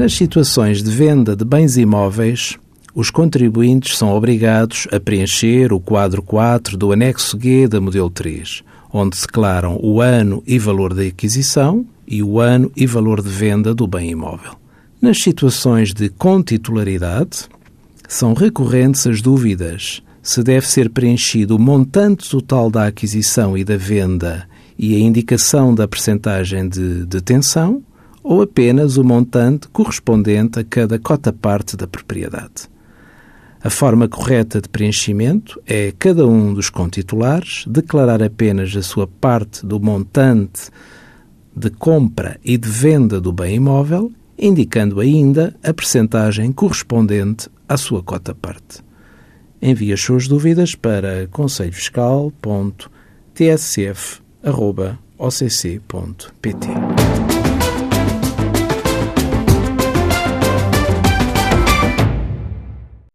Nas situações de venda de bens imóveis, os contribuintes são obrigados a preencher o quadro 4 do anexo G da modelo 3, onde declaram o ano e valor da aquisição e o ano e valor de venda do bem imóvel. Nas situações de contitularidade, são recorrentes as dúvidas se deve ser preenchido o montante total da aquisição e da venda e a indicação da percentagem de detenção ou apenas o montante correspondente a cada cota-parte da propriedade. A forma correta de preenchimento é cada um dos contitulares declarar apenas a sua parte do montante de compra e de venda do bem imóvel, indicando ainda a percentagem correspondente à sua cota-parte. Envie as suas dúvidas para conselhofiscal.tsf.occ.pt.